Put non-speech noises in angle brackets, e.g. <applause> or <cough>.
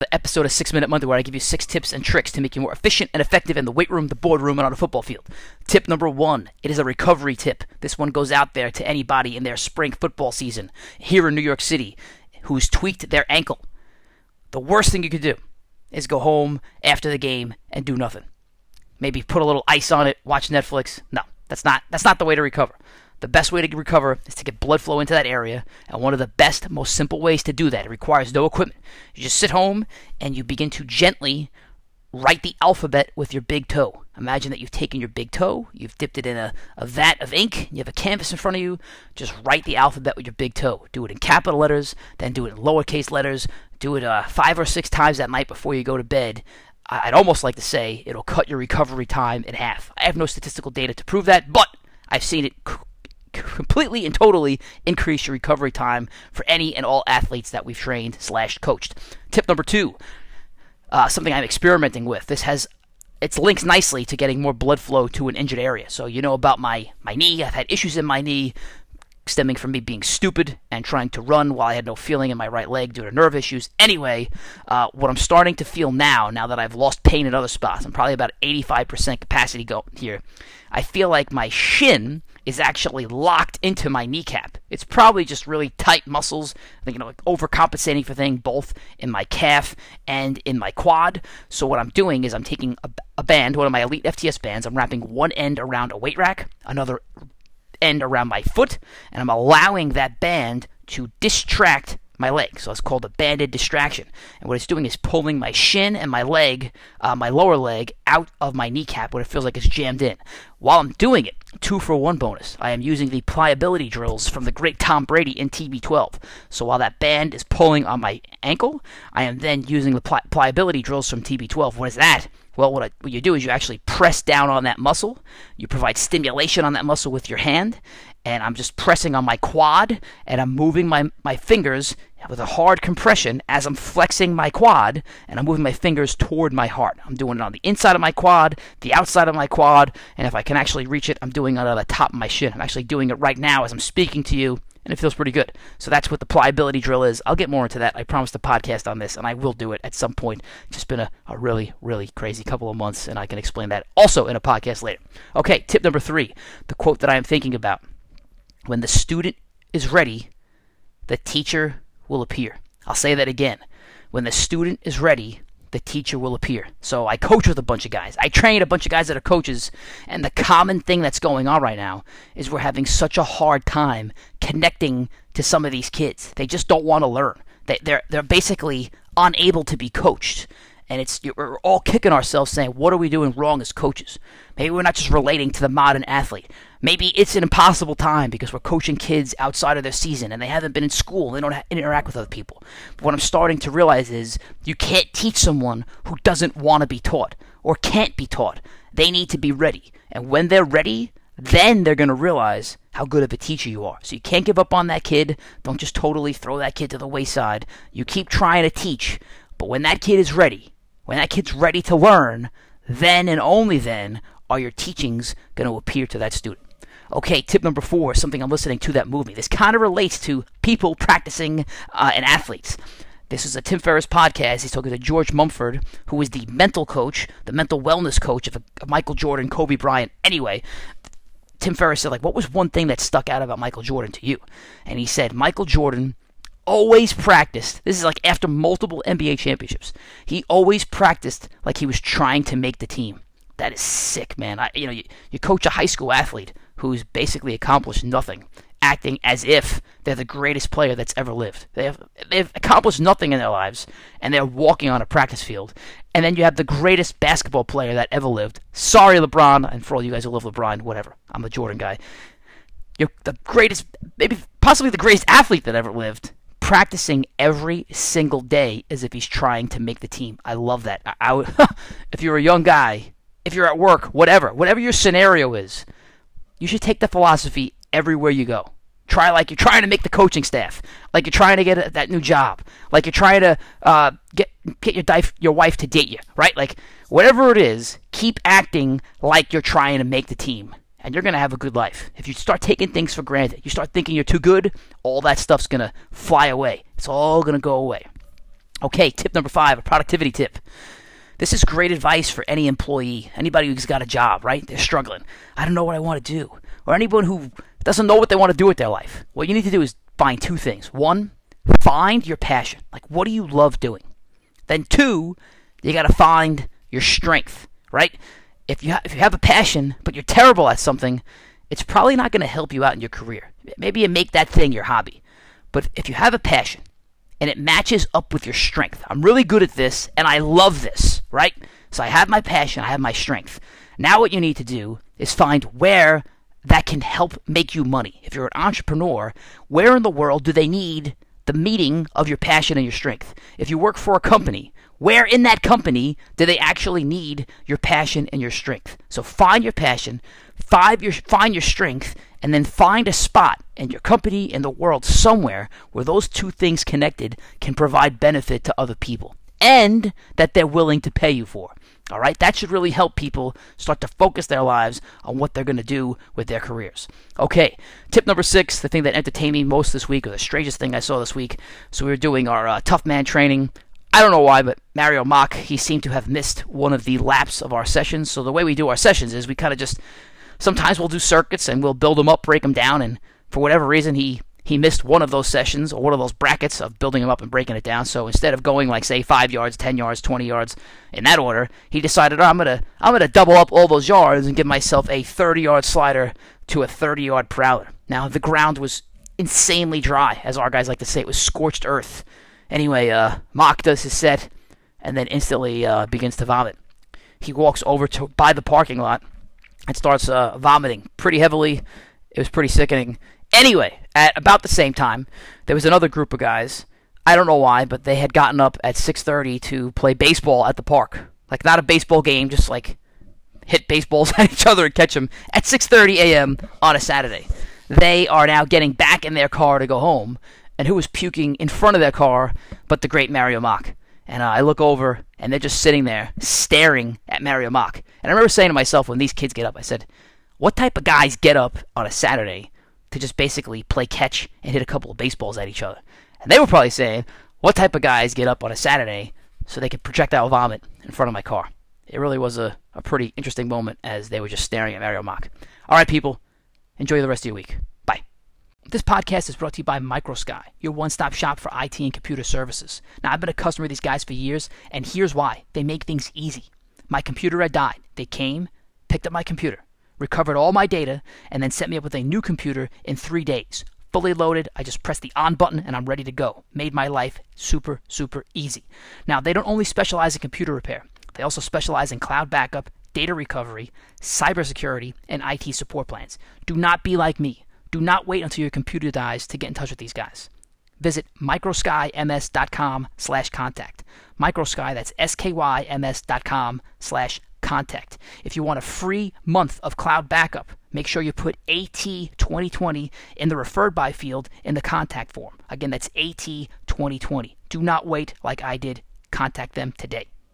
the episode of Six Minute Monday where I give you six tips and tricks to make you more efficient and effective in the weight room, the boardroom, and on a football field. Tip number one it is a recovery tip. This one goes out there to anybody in their spring football season here in New York City who's tweaked their ankle. The worst thing you could do is go home after the game and do nothing. Maybe put a little ice on it, watch Netflix. No, that's not that's not the way to recover. The best way to recover is to get blood flow into that area, and one of the best, most simple ways to do that, it requires no equipment. You just sit home and you begin to gently write the alphabet with your big toe. Imagine that you've taken your big toe, you've dipped it in a, a vat of ink, you have a canvas in front of you. Just write the alphabet with your big toe. Do it in capital letters, then do it in lowercase letters. Do it uh, five or six times that night before you go to bed. I'd almost like to say it'll cut your recovery time in half. I have no statistical data to prove that, but I've seen it completely and totally increase your recovery time for any and all athletes that we've trained slash coached. Tip number two, uh, something I'm experimenting with. This has it's links nicely to getting more blood flow to an injured area. So you know about my my knee. I've had issues in my knee stemming from me being stupid and trying to run while I had no feeling in my right leg due to nerve issues. Anyway, uh, what I'm starting to feel now, now that I've lost pain in other spots, I'm probably about 85% capacity go here. I feel like my shin is actually locked into my kneecap. It's probably just really tight muscles, I you know, like overcompensating for things both in my calf and in my quad. So what I'm doing is I'm taking a, a band, one of my Elite FTS bands, I'm wrapping one end around a weight rack, another end around my foot, and I'm allowing that band to distract my leg. So it's called a banded distraction. And what it's doing is pulling my shin and my leg, uh, my lower leg, out of my kneecap when it feels like it's jammed in. While I'm doing it, two for one bonus. I am using the pliability drills from the great Tom Brady in TB12. So while that band is pulling on my ankle, I am then using the pli- pliability drills from TB12. What is that? Well, what, I, what you do is you actually press down on that muscle. You provide stimulation on that muscle with your hand, and I'm just pressing on my quad, and I'm moving my, my fingers with a hard compression as I'm flexing my quad, and I'm moving my fingers toward my heart. I'm doing it on the inside of my quad, the outside of my quad, and if I can actually reach it, I'm doing it on the top of my shin. I'm actually doing it right now as I'm speaking to you, and it feels pretty good. So that's what the pliability drill is. I'll get more into that. I promised a podcast on this, and I will do it at some point. It's just been a, a really, really crazy couple of months, and I can explain that also in a podcast later. Okay, tip number three the quote that I am thinking about. When the student is ready, the teacher will appear. I'll say that again. When the student is ready, the teacher will appear. So I coach with a bunch of guys. I train a bunch of guys that are coaches, and the common thing that's going on right now is we're having such a hard time connecting to some of these kids. They just don't want to learn. They, they're they're basically unable to be coached, and it's we're all kicking ourselves saying, "What are we doing wrong as coaches?" Maybe we're not just relating to the modern athlete. Maybe it's an impossible time because we're coaching kids outside of their season and they haven't been in school. They don't interact with other people. But what I'm starting to realize is you can't teach someone who doesn't want to be taught or can't be taught. They need to be ready. And when they're ready, then they're going to realize how good of a teacher you are. So you can't give up on that kid. Don't just totally throw that kid to the wayside. You keep trying to teach. But when that kid is ready, when that kid's ready to learn, then and only then are your teachings going to appear to that student. Okay, tip number four, something I'm listening to that movie. This kind of relates to people practicing uh, and athletes. This is a Tim Ferriss podcast. He's talking to George Mumford, who is the mental coach, the mental wellness coach of, of Michael Jordan, Kobe Bryant. Anyway, Tim Ferriss said, like, what was one thing that stuck out about Michael Jordan to you? And he said, Michael Jordan always practiced. This is like after multiple NBA championships. He always practiced like he was trying to make the team. That is sick, man. I, you know, you, you coach a high school athlete who's basically accomplished nothing, acting as if they're the greatest player that's ever lived. They have they've accomplished nothing in their lives, and they're walking on a practice field. And then you have the greatest basketball player that ever lived. Sorry, LeBron, and for all you guys who love LeBron, whatever. I'm a Jordan guy. You're the greatest, maybe possibly the greatest athlete that ever lived. Practicing every single day as if he's trying to make the team. I love that. I, I would, <laughs> if you're a young guy, if you're at work, whatever, whatever your scenario is, you should take the philosophy everywhere you go. Try like you're trying to make the coaching staff, like you're trying to get a, that new job, like you're trying to uh, get get your your wife to date you, right? Like whatever it is, keep acting like you're trying to make the team, and you're gonna have a good life. If you start taking things for granted, you start thinking you're too good, all that stuff's gonna fly away. It's all gonna go away. Okay, tip number five, a productivity tip. This is great advice for any employee, anybody who's got a job, right? They're struggling. I don't know what I want to do. Or anyone who doesn't know what they want to do with their life. What you need to do is find two things. One, find your passion. Like, what do you love doing? Then, two, you got to find your strength, right? If you, ha- if you have a passion, but you're terrible at something, it's probably not going to help you out in your career. Maybe you make that thing your hobby. But if you have a passion and it matches up with your strength, I'm really good at this and I love this, right? So I have my passion, I have my strength. Now, what you need to do is find where that can help make you money. If you're an entrepreneur, where in the world do they need the meeting of your passion and your strength? If you work for a company, where in that company do they actually need your passion and your strength? So find your passion, find your find your strength, and then find a spot in your company in the world somewhere where those two things connected can provide benefit to other people and that they're willing to pay you for. All right, that should really help people start to focus their lives on what they're going to do with their careers. Okay, tip number six, the thing that entertained me most this week, or the strangest thing I saw this week. So we were doing our uh, tough man training. I don't know why, but Mario Mock, he seemed to have missed one of the laps of our sessions. So the way we do our sessions is we kind of just sometimes we'll do circuits and we'll build them up, break them down, and for whatever reason he he missed one of those sessions or one of those brackets of building them up and breaking it down. So instead of going like say five yards, ten yards, twenty yards in that order, he decided oh, I'm gonna I'm gonna double up all those yards and give myself a 30 yard slider to a 30 yard prowler. Now the ground was insanely dry, as our guys like to say. It was scorched earth. Anyway, uh, Mock does his set and then instantly uh, begins to vomit. He walks over to by the parking lot and starts uh, vomiting pretty heavily. It was pretty sickening. Anyway, at about the same time, there was another group of guys. I don't know why, but they had gotten up at 6:30 to play baseball at the park. Like not a baseball game, just like hit baseballs <laughs> at each other and catch them at 6:30 a.m. on a Saturday. They are now getting back in their car to go home, and who was puking in front of their car but the great Mario Mock. And uh, I look over, and they're just sitting there staring at Mario Mock. And I remember saying to myself when these kids get up, I said, "What type of guys get up on a Saturday to just basically play catch and hit a couple of baseballs at each other. And they were probably saying, what type of guys get up on a Saturday so they could projectile vomit in front of my car? It really was a, a pretty interesting moment as they were just staring at Mario Mock. All right, people, enjoy the rest of your week. This podcast is brought to you by MicroSky, your one stop shop for IT and computer services. Now, I've been a customer of these guys for years, and here's why they make things easy. My computer had died. They came, picked up my computer recovered all my data, and then set me up with a new computer in three days. Fully loaded, I just press the on button and I'm ready to go. Made my life super, super easy. Now, they don't only specialize in computer repair, they also specialize in cloud backup, data recovery, cybersecurity, and IT support plans. Do not be like me. Do not wait until your computer dies to get in touch with these guys. Visit microskyms.com slash contact. Microsky, that's S-K-Y-M-S dot com slash contact. If you want a free month of cloud backup, make sure you put AT2020 in the referred by field in the contact form. Again, that's AT2020. Do not wait like I did. Contact them today.